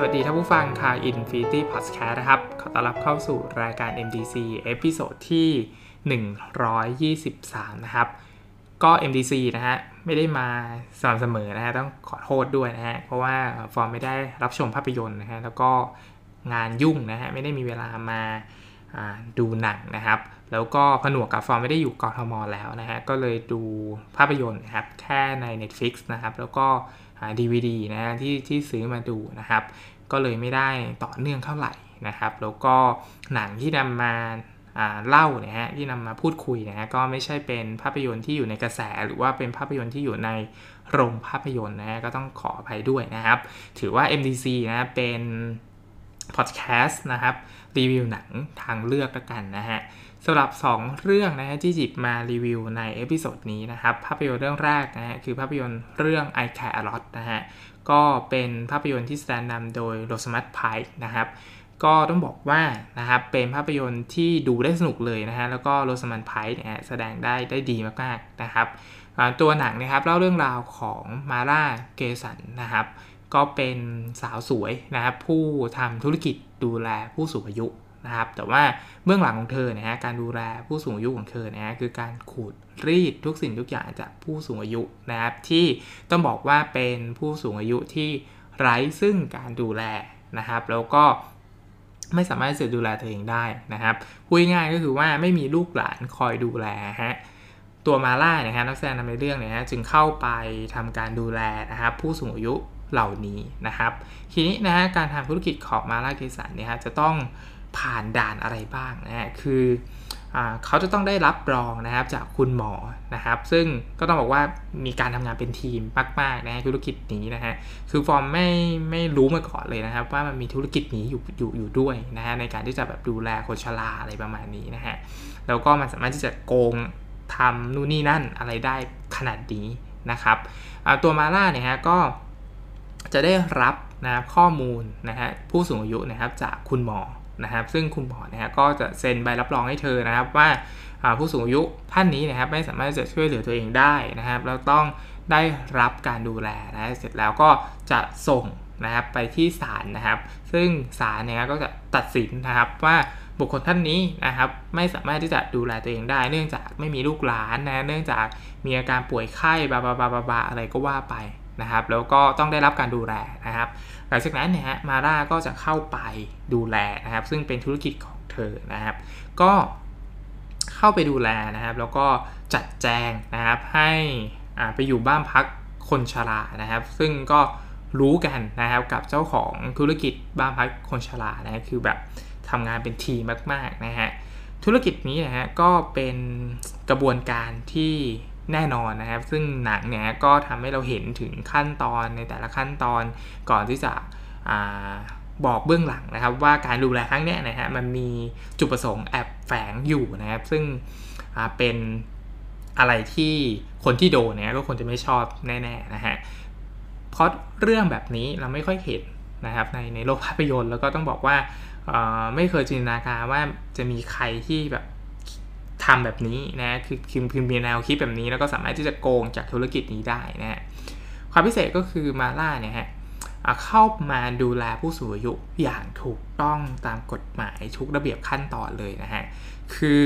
สวัสดีท่านผู้ฟังชาว Infinity Podcast นะครับ ขอต้อนรับเข้าสู่รายการ MDC episode ที่ 123 นะครับ ก็ MDC นะฮะ ไม่ได้มาสม่ำเสมอนะฮะ ต้องขอโทษด้วยนะฮะ เพราะว่าฟอร์มไม่ได้รับชมภาพยนตร์นะฮะ แล้วก็งานยุ่งนะฮะ ไม่ได้มีเวลามาดูหนังนะครับ แล้วก็ผนวกกับฟอร์มไม่ได้อยู่กทมแล้วนะฮะ ก็เลยดูภาพยนตร์นะครับ แค่ใน Netflix นะครับ แล้วก็ DVD นะที่ที่ซื้อมาดูนะครับ ก็เลยไม่ได้ต่อเนื่องเท่าไหร่นะครับ แล้วก็หนังที่นำมาเล่านี่ยฮะที่นำมาพูดคุยนะฮะก็ไม่ใช่เป็นภาพยนตร์ที่อยู่ในกระแส หรือว่าเป็นภาพยนตร์ที่อยู่ในโรงภาพยนตร์นะฮะก็ต้องขออภัยด้วยนะครับ ถือว่า MDC นะเป็นพอดแคสต์นะครับรีวิวหนังทางเลือกละกันนะฮะ สำหรับ 2 เรื่องนะฮะที่หยิบมารีวิวใน episode นี้นะครับ ภาพยนตร์เรื่องแรกนะฮะคือภาพยนตร์เรื่อง I Care a Lot นะฮะก็เป็นภาพยนตร์ที่แสดงนำโดยโรสมัตไพร์นะครับก็ต้องบอกว่านะครับเป็นภาพยนตร์ที่ดูได้สนุกเลยนะฮะแล้วก็โรสมันไพร์เนี่ยแสดงได้ได้ดีมากๆนะครับตัวหนังนะครับเล่าเรื่องราวของมาร่าเกสันนะครับก็เป็นสาวสวยนะครับผู้ทำธุรกิจดูแลผู้สูงอายุ นะครับ แต่ว่าเบื้องหลังของเธอนะฮะการดูแลผู้สูงอายุของเธอนะฮะคือการขูดรีดทุกสิ่งทุกอย่างจากผู้สูงอายุนะครับ ที่ต้องบอกว่าเป็นผู้สูงอายุที่ไร้ซึ่งการดูแลนะครับ แล้วก็ไม่สามารถจะดูแลตัวเองได้นะครับพูดง่ายก็คือว่าไม่มีลูกหลานคอยดูแลฮะตัวมาล่าเนี่ยฮะนักแสดงนำในเรื่องเนี่ยฮะจึงเข้าไปทำการดูแลนะครับผู้สูงอายุเหล่านี้นะครับ ทีนี้นะฮะการทำธุรกิจของมาล่าเกสันเนี่ยฮะจะต้อง ผ่านด่านอะไรบ้างนะฮะคืออเขาจะต้องได้รับรองนะครับจากคุณหมอนะครับ ซึ่งก็ต้องบอกว่ามีการทำงานเป็นทีมมากๆนะธุรกิจนี้นะฮะคือฟอร์มไม่ไม่รู้มาก่อนเลยนะครับ ว่ามันมีธุรกิจนี้อยู่อยู่อยู่ด้วยนะฮะในการที่จะแบบดูแลคนชราอะไรประมาณนี้นะฮะแล้วก็มันสามารถที่จะโกงทำนู่นนี่นั่นอะไรได้ขนาดนี้นะครับตัวมาล่าเนี่ยฮะก็จะได้รับนะครับข้อมูลนะฮะผู้สูงอายุนะครับจากคุณหมอ นะครับ ซึ่งคุณหมอนะฮะก็จะเซ็นใบรับรองให้เธอนะครับว่าผู้สูงอายุท่านนี้นะครับไม่สามารถจะช่วยเหลือตัวเองได้นะครับแล้วต้องได้รับการดูแลนะเสร็จแล้วก็จะส่งนะครับไปที่ศาลนะครับ ซึ่งศาลเนี่ยก็จะตัดสินนะครับว่าบุคคลท่านนี้นะครับไม่สามารถที่จะดูแลตัวเองได้ เนื่องจากไม่มีลูกหลานนะเนื่องจากมีอาการป่วยไข้บาบาบาบาอะไรก็ว่าไปนะครับ แล้วก็ต้องได้รับการดูแลนะครับ หลังจากนั้นเนี่ยฮะมาร่าก็จะเข้าไปดูแลนะครับ ซึ่งเป็นธุรกิจของเธอนะครับ ก็เข้าไปดูแลนะครับ แล้วก็จัดแจงนะครับให้ไปอยู่บ้านพักคนชรานะครับ ซึ่งก็รู้กันนะครับกับเจ้าของธุรกิจบ้านพักคนชรานะคคือแบบทำงานเป็นทีมมากๆนะฮะธุรกิจนี้นะฮะก็เป็นกระบวนการที่ แน่นอนนะครับ ซึ่งหนังเนี่ยก็ทำให้เราเห็นถึงขั้นตอนในแต่ละขั้นตอนก่อนที่จะอบอกเบื้องหลังนะครับ ว่าการดูแลครั้งนี้นะฮะมันมีจุดประสงค์แอบแฝงอยู่นะครับ ซึ่งเป็นอะไรที่คนที่โดนเนี่ยก็ควรจะไม่ชอบแน่ๆนะฮะเพราะเรื่องแบบนี้เราไม่ค่อยเห็นนะครับในในโลกภาพยนตร์แล้วก็ต้องบอกว่าไม่เคยจินตนาการว่าจะมีใครที่แบบ ทำแบบนี้นะคือคือคือมีแนวคิดแบบนี้แล้วก็สามารถที่จะโกงจากธุรกิจนี้ได้นะฮะความพิเศษก็คือมาล่าเนี่ยฮะเข้ามาดูแลผู้สูงอายุอย่างถูกต้องตามกฎหมายทุกระเบียบขั้นตอนเลยนะฮะคือ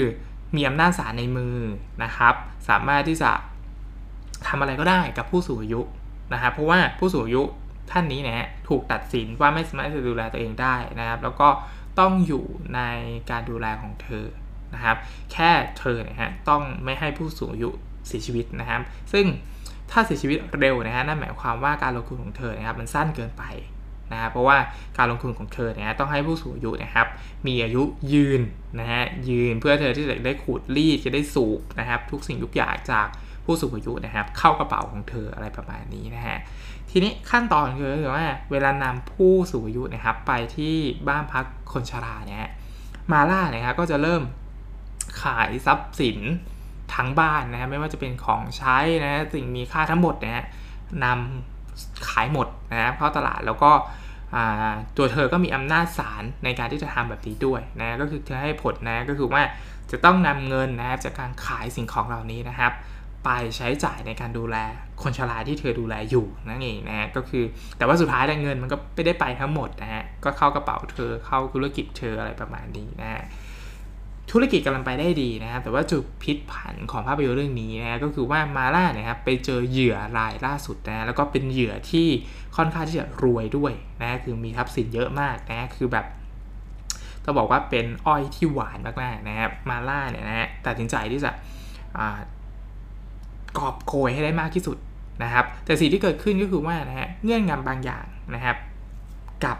มีอำนาจศาลในมือนะครับ สามารถที่จะทำอะไรก็ได้กับผู้สูงอายุนะครับเพราะว่าผู้สูงอายุท่านนี้นะฮะถูกตัดสินว่าไม่สามารถจะดูแลตัวเองได้นะครับ แล้วก็ต้องอยู่ในการดูแลของเธอ นะครับ แค่เธอเนี่ยฮะต้องไม่ให้ผู้สูงอายุเสียชีวิตนะครับ ซึ่งถ้าเสียชีวิตเร็วนะฮะนั่นหมายความว่าการลงทุนของเธอนะครับมันสั้นเกินไปนะครับเพราะว่าการลงทุนของเธอเนี่ยต้องให้ผู้สูงอายุนะครับ มีอายุยืนนะฮะยืนเพื่อเธอที่จะได้ขูดรีดจะได้สูบนะครับ ทุกสิ่งทุกอย่างจากผู้สูงอายุนะครับ เข้ากระเป๋าของเธออะไรประมาณนี้นะฮะทีนี้ขั้นตอนคือว่า เวลานำผู้สูงอายุนะครับ ไปที่บ้านพักคนชราเนี่ยมาล่าเนี่ยครับก็จะเริ่ม ขายทรัพย์สินทั้งบ้านนะไม่ว่าจะเป็นของใช้นะสิ่งมีค่าทั้งหมดนะนำขายหมดนะครับเข้าตลาดแล้วก็ตัวเธอก็มีอำนาจศาลในการที่จะทำแบบนี้ด้วยนะก็คือเธอให้ผลนะก็คือว่าจะต้องนำเงินนะครับจากการขายสิ่งของเหล่านี้นะครับ ไปใช้จ่ายในการดูแลคนชราที่เธอดูแลอยู่นั่นเองนะฮะก็คือแต่ว่าสุดท้ายเงินมันก็ไม่ได้ไปทั้งหมดนะฮะก็เข้ากระเป๋าเธอเข้าธุรกิจเธออะไรประมาณนี้นะฮะ ธุรกิจกำลังไปได้ดีนะครับ แต่ว่าจุดพิษผันของภาพยนตร์เรื่องนี้นะก็คือว่ามาล่าเนี่ยครับไปเจอเหยื่อรายล่าสุดนะแล้วก็เป็นเหยื่อที่ค่อนข้างที่จะรวยด้วยนะคือมีทรัพย์สินเยอะมากนะคือแบบต้องบอกว่าเป็นอ้อยที่หวานมากๆนะครับมาล่าเนี่ยนะตัดสินใจที่จะกอบโกยให้ได้มากที่สุดนะครับ แต่สิ่งที่เกิดขึ้นก็คือว่านะฮะเงื่อนงำบางอย่างนะครับ กับ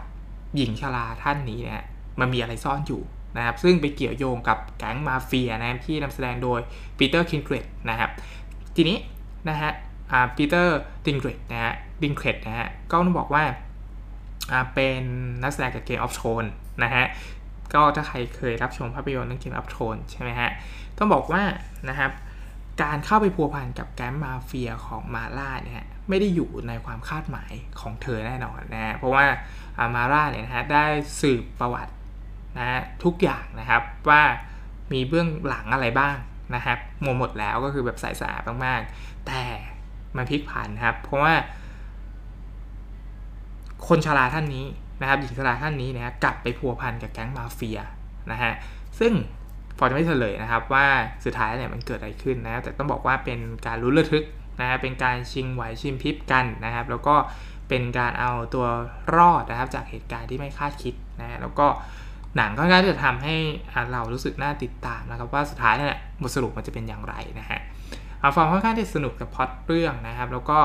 หญิงชราท่านนี้นะฮะมันมีอะไรซ่อนอยู่ นะครับซึ่งไปเกี่ยวโยงกับแก๊งมาเฟียนะครับที่นำแสดงโดยปีเตอร์ดิงเกรดนะครับทีนี้นะฮะปีเตอร์ดิงเกรดนะฮะดิงเกรดนะฮะก็ต้องบอกว่าเป็นนักแสดงกับ Game of Thrones นะฮะก็ถ้าใครเคยรับชมภาพยนตร์เรื่อง Game of Thrones ใช่ไหมฮะต้องบอกว่านะครับการเข้าไปพัวพันกับแก๊งมาเฟียของมาล่าเนี่ยไม่ได้อยู่ในความคาดหมายของเธอแน่นอนนะเพราะว่ามาร่าเนี่ยนะฮะได้สืบประวัติ นะทุกอย่างนะครับว่ามีเบื้องหลังอะไรบ้างนะครับหมดหมดแล้วก็คือแบบใส่สะอาดมากๆ แต่มันพลิกผันครับ เพราะว่า คนชราท่านนี้นะครับหญิงชราท่านนี้นะกลับไปพัวพันกับแก๊งมาเฟียนะฮะซึ่งฟอร์จะไม่เฉลยนะครับว่าสุดท้ายเนี่ยมันเกิดอะไรขึ้นนะแต่ต้องบอกว่าเป็นการลุ้นระทึกนะฮะเป็นการชิงไหวชิงพริบกันนะครับ แล้วก็เป็นการเอาตัวรอดนะครับจากเหตุการณ์ที่ไม่คาดคิดนะแล้วก็ หนังก็น่าจะทำให้เรารู้สึกน่าติดตามนะครับว่าสุดท้ายเนี่ยบทสรุปมันจะเป็นอย่างไรนะฮะอาฟอร์มค่อนข้างที่สนุกกับพอดเรื่องนะครับ แล้วก็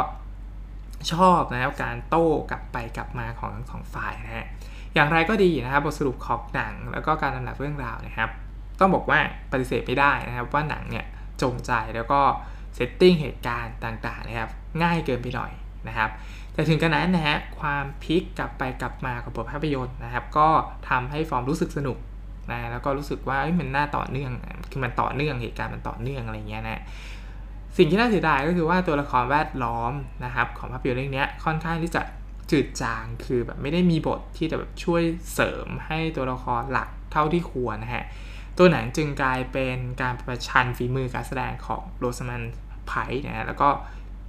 ชอบนะครับการโต้กลับไปกลับมาของทั้งสองฝ่ายนะฮะอย่างไรก็ดีนะครับบทสรุปของหนังแล้วก็การดำเนินเรื่องราวนะครับ ต้องบอกว่าปฏิเสธไม่ได้นะครับว่าหนังเนี่ยจงใจแล้วก็ setting เหตุการณ์ต่างๆนะครับง่ายเกินไปหน่อยนะครับ แต่ถึงกระนั้นนะฮะความพลิกกลับไปกลับมาของบทภาพยนตร์นะครับ ก็ทำให้ฟอร์มรู้สึกสนุกนะแล้วก็รู้สึกว่ามันน่าต่อเนื่องคือมันต่อเนื่องเหตุการณ์มันต่อเนื่องอะไรเงี้ยนะสิ่งที่น่าเสียดายก็คือว่าตัวละครแวดล้อมนะครับของภาพยนตร์เรื่องนี้ค่อนข้างที่จะจืดจางคือแบบไม่ได้มีบทที่จะแบบช่วยเสริมให้ตัวละครหลักเท่าที่ควรนะฮะตัวหนังจึงกลายเป็นการประชันฝีมือการแสดงของโรสมันไพร์นะฮะแล้วก็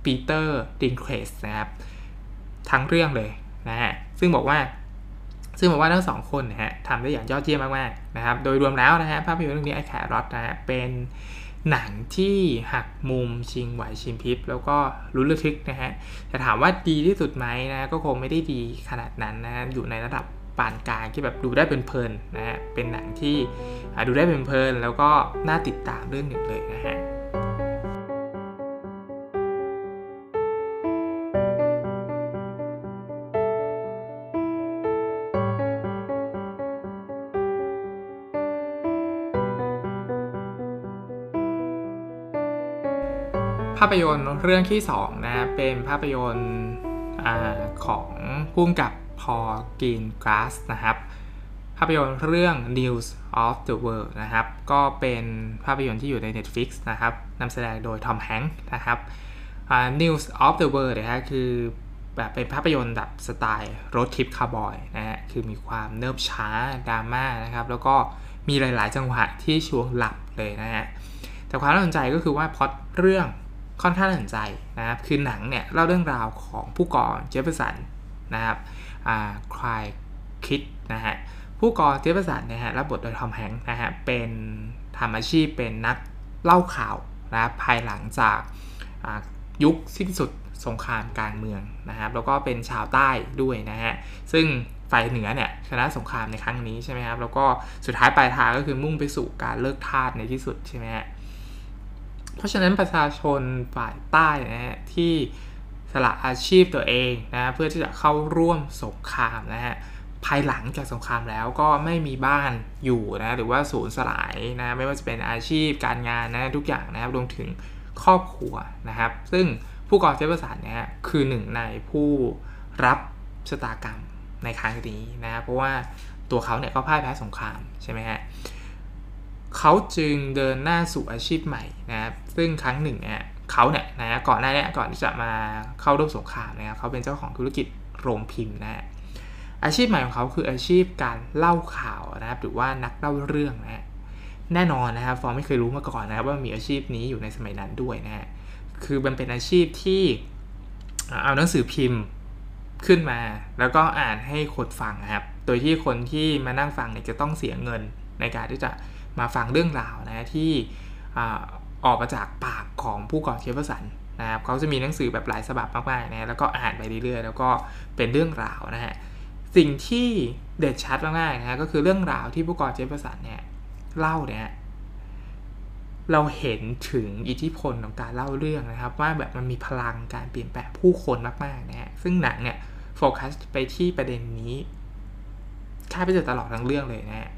ปีเตอร์ดินเครสนะครับ ทั้งเรื่องเลยนะฮะซึ่งบอกว่า ซึ่งบอกว่าทั้งสองคนนะฮะทำได้อย่างยอดเยี่ยมมากๆนะครับ โดยรวมแล้วนะฮะภาพยนตร์เรื่องนี้ไอแครอตนะฮะเป็นหนังที่หักมุมชิงไหวชิงพริบแล้วก็รุ้นระทึกนะฮะแต่ถามว่าดีที่สุดไหมนะก็คงไม่ได้ดีขนาดนั้นนะอยู่ในระดับปานกลางที่แบบดูได้เพลินๆนะฮะเป็นหนังที่ดูได้เพลินๆแล้วก็น่าติดตามเรื่องหนึ่งเลยนะฮะ ภาพยนตร์เรื่องที่2นะเป็นภาพยนตร์ของพุ่มกับพอกินกราสนะครับ ภาพยนตร์เรื่อง News of the World นะครับ ก็เป็นภาพยนตร์ที่อยู่ใน Netflix นะครับนำแสดงโดยทอมแฮงค์นะครับ News of the World นะฮะคือแบบเป็นภาพยนตร์แบบสไตล์รถทิปคาร์บอยนะฮะคือมีความเนิบช้าดราม่านะครับ แล้วก็มีหลาย ๆ จังหวะที่ช่วงหลับเลยนะฮะแต่ความน่าสนใจก็คือว่าพล็อตเรื่อง ค่อนข้างน่าสนใจนะครับ คือหนังเนี่ยเล่าเรื่องราวของผู้กองเจฟเฟอร์สันนะครับไคล์คิดด์นะฮะ ผู้กองเจฟเฟอร์สันนะฮะรับบทโดยทอมแฮงค์นะฮะ เป็นทำอาชีพเป็นนักเล่าข่าวนะภายหลังจากยุคสิ้นสุดสงครามกลางเมืองนะครับ แล้วก็เป็นชาวใต้ด้วยนะฮะ ซึ่งฝ่ายเหนือเนี่ยชนะสงครามในครั้งนี้ใช่ไหมครับ แล้วก็สุดท้ายปลายทางก็คือมุ่งไปสู่การเลิกทาสในที่สุดใช่ไหมฮะ เพราะฉะนั้นประชาชนฝ่ายใต้นะฮะที่สละอาชีพตัวเองนะเพื่อที่จะเข้าร่วมสงครามนะฮะภายหลังจากสงครามแล้วก็ไม่มีบ้านอยู่นะหรือว่าสูญสลายนะไม่ว่าจะเป็นอาชีพการงานนะทุกอย่างนะครับรวมถึงครอบครัวนะครับ ซึ่งผู้ก่อเจฟเฟอร์สันเนี่ยคือหนึ่งในผู้รับชะตากรรมในครั้งนี้นะเพราะว่าตัวเขาเนี่ยก็พ่ายแพ้สงครามใช่ไหมฮะ เขาจึงเดินหน้าสู่อาชีพใหม่นะครับซึ่งครั้งหนึ่งเนี่ยเขาเนี่ยนะก่อนหน้านี้ก่อนที่จะมาเข้าร่วมสงครามนะครับเขาเป็นเจ้าของธุรกิจโรงพิมพ์นะอาชีพใหม่ของเขาคืออาชีพการเล่าข่าวนะครับหรือว่านักเล่าเรื่องนะแน่นอนนะครับฟอร์มไม่เคยรู้มาก่อนนะครับว่ามีอาชีพนี้อยู่ในสมัยนั้นด้วยนะฮะคือมันเป็นอาชีพที่เอาหนังสือพิมพ์ขึ้นมา แล้วก็อ่านให้คนฟังครับ โดยที่คนที่มานั่งฟังเนี่ยจะต้องเสียเงินในการที่จะ มาฟังเรื่องราวนะที่ออกมาจากปากของผู้ก่อเชื้อสันนะครับเขาจะมีหนังสือแบบหลายฉบับมากๆนะแล้วก็อ่านไปเรื่อยๆ แล้วก็เป็นเรื่องราวนะฮะสิ่งที่เด็ดชัดมากๆนะก็คือเรื่องราวที่ผู้ก่อเชื้อสันเนี่ยเล่าเนี่ยเราเห็นถึงอิทธิพลของการเล่าเรื่องนะครับ ว่าแบบมันมีพลังการเปลี่ยนแปลงผู้คนมากๆนะฮะซึ่งหนังเนี่ยโฟกัสไปที่ประเด็นนี้ค่าไปจนตลอดทั้งเรื่องเลยนะฮะ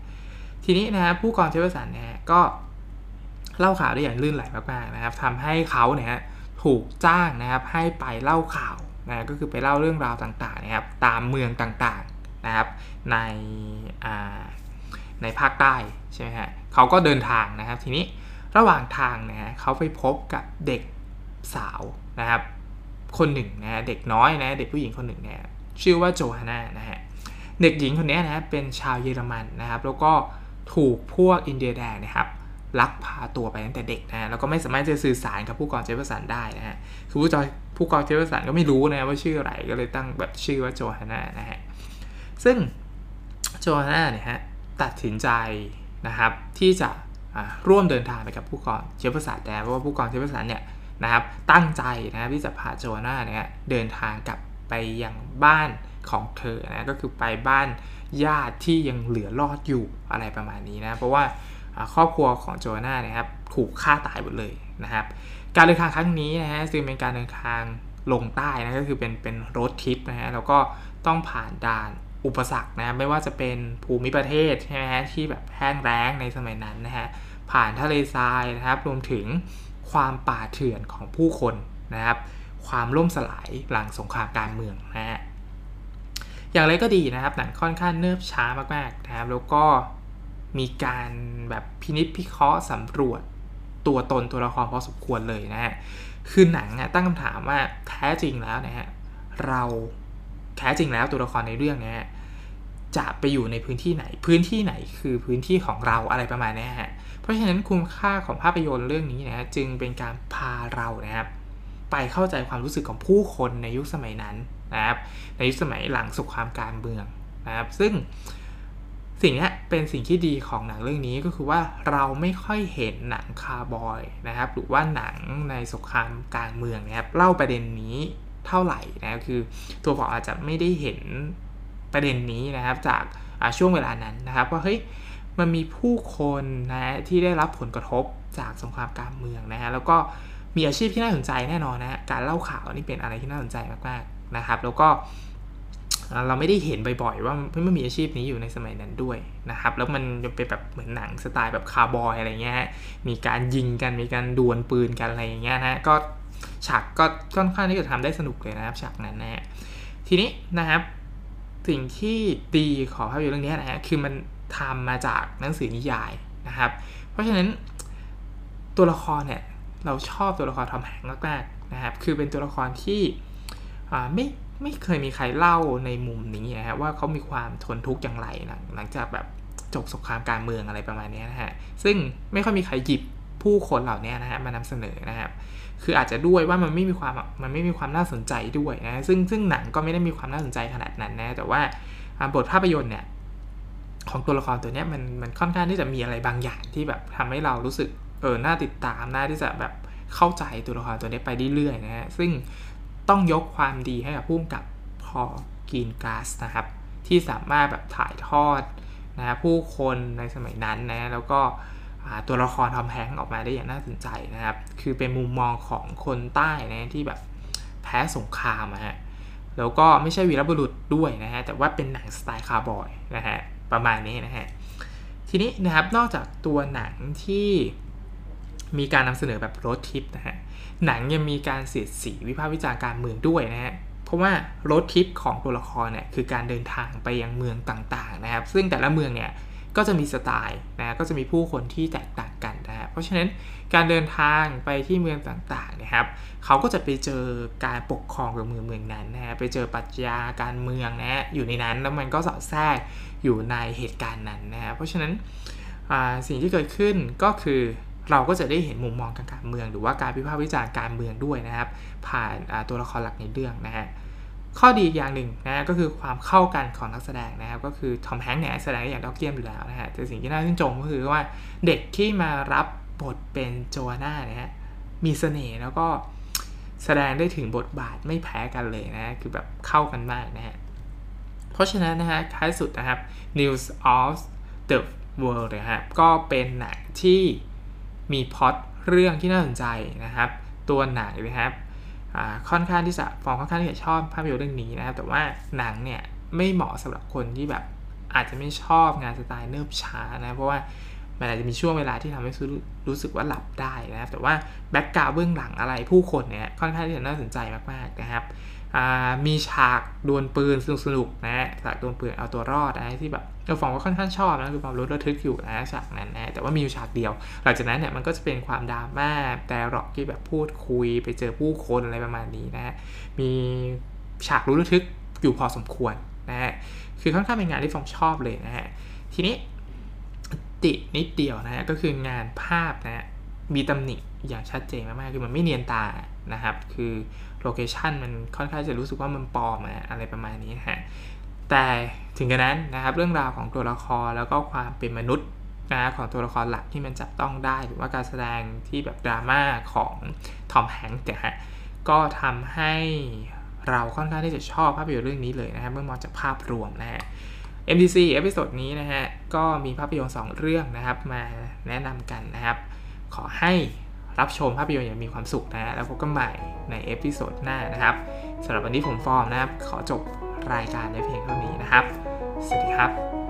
ทีนี้นะผู้กองเชฟสันเนี่ยก็เล่าข่าวได้อย่างลื่นไหลมากๆนะครับทำให้เขาเนี่ยถูกจ้างนะครับให้ไปเล่าข่าวนะก็คือไปเล่าเรื่องราวต่างๆนะครับตามเมืองต่างๆนะครับในในภาคใต้ใช่ไหมฮะเขาก็เดินทางนะครับ ทีนี้ระหว่างทางนะฮะเขาไปพบกับเด็กสาวนะครับคนหนึ่งนะเด็กน้อยนะเด็กผู้หญิงคนหนึ่งเนี่ยชื่อว่าโจฮาน่านะฮะเด็กหญิงคนนี้นะเป็นชาวเยอรมันนะครับ แล้วก็ ถูกพวกอินเดียแดงนะครับลักพาตัวไปตั้งแต่เด็กนะแล้วก็ไม่สามารถจะสื่อสารกับผู้กองเจฟเฟอร์สันได้นะฮะคือผู้กองผู้กองเจฟเฟอร์สันก็ไม่รู้นะว่าชื่ออะไรก็เลยตั้งแบบชื่อว่าโจฮาน่านะฮะซึ่งโจฮาน่าเนี่ยฮะตัดสินใจนะครับที่จะร่วมเดินทางไปกับผู้กองเชฟเฟอร์สันนะเพราะว่าผู้กองเชฟเฟอร์สันเนี่ยนะครับตั้งใจนะที่จะพาโจนาเนี่ยเดินทางกลับไปยังบ้าน ของเธอนะก็คือไปบ้านญาติที่ยังเหลือรอดอยู่อะไรประมาณนี้นะเพราะว่าครอบครัวของโจนาเนี่ยครับถูกฆ่าตายหมดเลยนะครับ การเดินทางครั้งนี้นะฮะจึงเป็นการเดินทางลงใต้นะก็คือเป็นเป็นรถทิปนะฮะแล้วก็ต้องผ่านด่านอุปสรรคนะไม่ว่าจะเป็นภูมิประเทศใช่ไหมฮะที่แบบแห้งแล้งในสมัยนั้นนะฮะผ่านทะเลทรายนะครับรวมถึงความป่าเถื่อนของผู้คนนะครับ ความล่มสลายหลังสงครามการเมืองนะฮะ อย่างไรก็ดีนะครับหนังค่อนข้างเนิบช้ามากๆนะครับแล้วก็มีการแบบพินิจพิเคราะห์สำรวจตัวตนตัวละครพอสมควรเลยนะฮะคือหนังตั้งคำถามว่าแท้จริงแล้วนะฮะเราแท้จริงแล้วตัวละครในเรื่องนี้จะไปอยู่ในพื้นที่ไหน พื้นที่ไหนคือพื้นที่ของเราอะไรประมาณนี้ฮะ เพราะฉะนั้นคุณค่าของภาพยนตร์เรื่องนี้นะจึงเป็นการพาเรานะครับไปเข้าใจความรู้สึกของผู้คนในยุคสมัยนั้น นะครับในยุคสมัยหลังสงครามการเมืองนะครับซึ่งสิ่งนี้เป็นสิ่งที่ดีของหนังเรื่องนี้ก็คือว่าเราไม่ค่อยเห็นหนังคาร์บอยนะครับหรือว่าหนังในสงครามการเมืองนะครับเล่าประเด็นนี้เท่าไหร่นะคือตัวผมอาจจะไม่ได้เห็นประเด็นนี้นะครับจากช่วงเวลานั้นนะครับว่าเฮ้ยมันมีผู้คนนะที่ได้รับผลกระทบจากสงครามการเมืองนะฮะแล้วก็มีอาชีพที่น่าสนใจแน่นอนนะการเล่าข่าวนี่เป็นอะไรที่น่าสนใจมากๆ นะครับ แล้วก็เราไม่ได้เห็นบ่อยๆว่าไมันมีอาชีพนี้อยู่ในสมัยนั้นด้วยนะครับ แล้วมันเป็นแบบเหมือนหนังสไตล์แบบคาร์บอยอะไรเงี้ยมีการยิงกันมีการดวลปืนกันอะไรอย่างเงี้ยนะก็ฉากก็ค่อนข้างที่จะทำได้สนุกเลยนะครับฉากนั้นนะฮะทีนี้นะครับสิ่งที่ดีของภาพยนตร์เรื่องนี้นะฮะคือมันทำมาจากหนังสือนิยายนะครับ เพราะฉะนั้นตัวละครเนี่ยเราชอบตัวละครทอมแฮงมากๆนะครับคือเป็นตัวละครที่ ไม่ไม่เคยมีใครเล่าในมุมนี้นะครับว่าเขามีความทนทุกข์อย่างไรหลังจากแบบจบสงครามการเมืองอะไรประมาณนี้นะฮะซึ่งไม่ค่อยมีใครหยิบผู้คนเหล่านี้นะฮะมานำเสนอนะครับคืออาจจะด้วยว่ามันไม่มีความมันไม่มีความน่าสนใจด้วยนะซึ่งซึ่งหนังก็ไม่ได้มีความน่าสนใจขนาดนั้นนะแต่ว่าบทภาพยนตร์เนี่ยของตัวละครตัวนี้มันมันค่อนข้างที่จะมีอะไรบางอย่างที่แบบทำให้เรารู้สึกเออน่าติดตามน่าที่จะแบบเข้าใจตัวละครตัวนี้ไปเรื่อยๆนะฮะซึ่ง ต้องยกความดีให้กับผู้กำกับพอกีนกาสนะครับ ที่สามารถแบบถ่ายทอดนะผู้คนในสมัยนั้นนะแล้วก็ตัวละครทอมแฮงออกมาได้อย่างน่าสนใจนะครับ คือเป็นมุมมองของคนใต้นะที่แบบแพ้สงครามนะฮะแล้วก็ไม่ใช่วีรบุรุษด้วยนะฮะแต่ว่าเป็นหนังสไตล์คาร์บอยนะฮะประมาณนี้นะฮะทีนี้นะครับนอกจากตัวหนังที่ มีการนำเสนอแบบรถทิปนะฮะ หนังยังมีการเสียดสีวิพากษ์วิจารณ์การเมืองด้วยนะฮะ เพราะว่ารถทิปของตัวละครเนี่ยคือการเดินทางไปยังเมืองต่างๆนะครับ ซึ่งแต่ละเมืองเนี่ยก็จะมีสไตล์นะก็จะมีผู้คนที่แตกต่างกันนะครับเพราะฉะนั้นการเดินทางไปที่เมืองต่างๆนะครับ เขาก็จะไปเจอการปกครองของเมืองเมืองนั้นนะฮะ ไปเจอปรัชญาการเมืองนะอยู่ในนั้นแล้วมันก็สอดแทรกอยู่ในเหตุการณ์นั้นนะเพราะฉะนั้นสิ่งที่เกิดขึ้นก็คือ เราก็จะได้เห็นมุมมองทางการเมือง หรือว่าการวิพากษ์วิจารณ์การเมืองด้วยนะครับ ผ่านตัวละครหลักในเรื่องนะฮะข้อดีอย่างหนึ่งนะก็คือความเข้ากันของนักแสดงนะครับ ก็คือทอมแฮงค์เนี่ยแสดงอย่างดอกเกียมอยู่แล้วนะฮะแต่สิ่งที่น่าชื่นชมก็คือว่าเด็กที่มารับบทเป็นโจวาน่าเนี่ยมีเสน่ห์แล้วก็แสดงได้ถึงบทบาทไม่แพ้กันเลยนะคือแบบเข้ากันมากนะฮะเพราะฉะนั้นนะฮะท้ายสุดนะครับ News of the World นะครับก็เป็นหนังที่ มีพล็อตเรื่องที่น่าสนใจนะครับ ตัวหนังนะครับค่อนข้างที่จะฟองค่อนข้างที่จะชอบภาพยนตร์เรื่องนี้นะครับ แต่ว่าหนังเนี่ยไม่เหมาะสำหรับคนที่แบบอาจจะไม่ชอบงานสไตล์เนิบช้านะ เพราะว่ามันอาจจะมีช่วงเวลาที่ทำให้รู้สึกว่าหลับได้นะครับ แต่ว่าแบ็กกราวเบื้องหลังอะไรผู้คนเนี่ยค่อนข้างที่จะน่าสนใจมากๆนะครับ มีฉากดวลปืนสนุกๆนะฉากดวลปืนเอาตัวรอดนะที่แบบเราฟองก็ค่อนข้างชอบนะคือความรู้ระทึกอยู่นะฉากนั้นนะแต่ว่ามีอยู่ฉากเดียว หลังจากนั้นเนี่ยมันก็จะเป็นความดราม่าแต่หรอกที่แบบพูดคุยไปเจอผู้คนอะไรประมาณนี้นะมีฉากรู้ระทึกอยู่พอสมควรนะฮะคือค่อนข้างเป็นงานที่ฟองชอบเลยนะฮะทีนี้ตินิดเดียวนะฮะก็คืองานภาพนะ มีตำหนิอย่างชัดเจนมากๆ คือมันไม่เนียนตานะครับ คือโลเคชันมันค่อนข้างจะรู้สึกว่ามันปลอมอะไรประมาณนี้ฮะ แต่ถึงกระนั้นนะครับเรื่องราวของตัวละครแล้วก็ความเป็นมนุษย์นะของตัวละครหลักที่มันจับต้องได้ หรือว่าการแสดงที่แบบดราม่าของทอมแฮงค์เนี่ยฮะก็ทำให้เราค่อนข้างที่จะชอบภาพยนตร์เรื่องนี้เลยนะครับเมื่อมองจากภาพรวมนะฮะ MDC episode นี้นะฮะก็มีภาพยนตร์2เรื่องนะครับมาแนะนำกันนะครับ ขอให้รับชมภาพยนตร์อย่างมีความสุขนะ แล้วพบกันใหม่ใน episode หน้านะครับสำหรับวันนี้ผมฟอร์มนะครับ ขอจบรายการในเพียงเท่านี้นะครับ สวัสดีครับ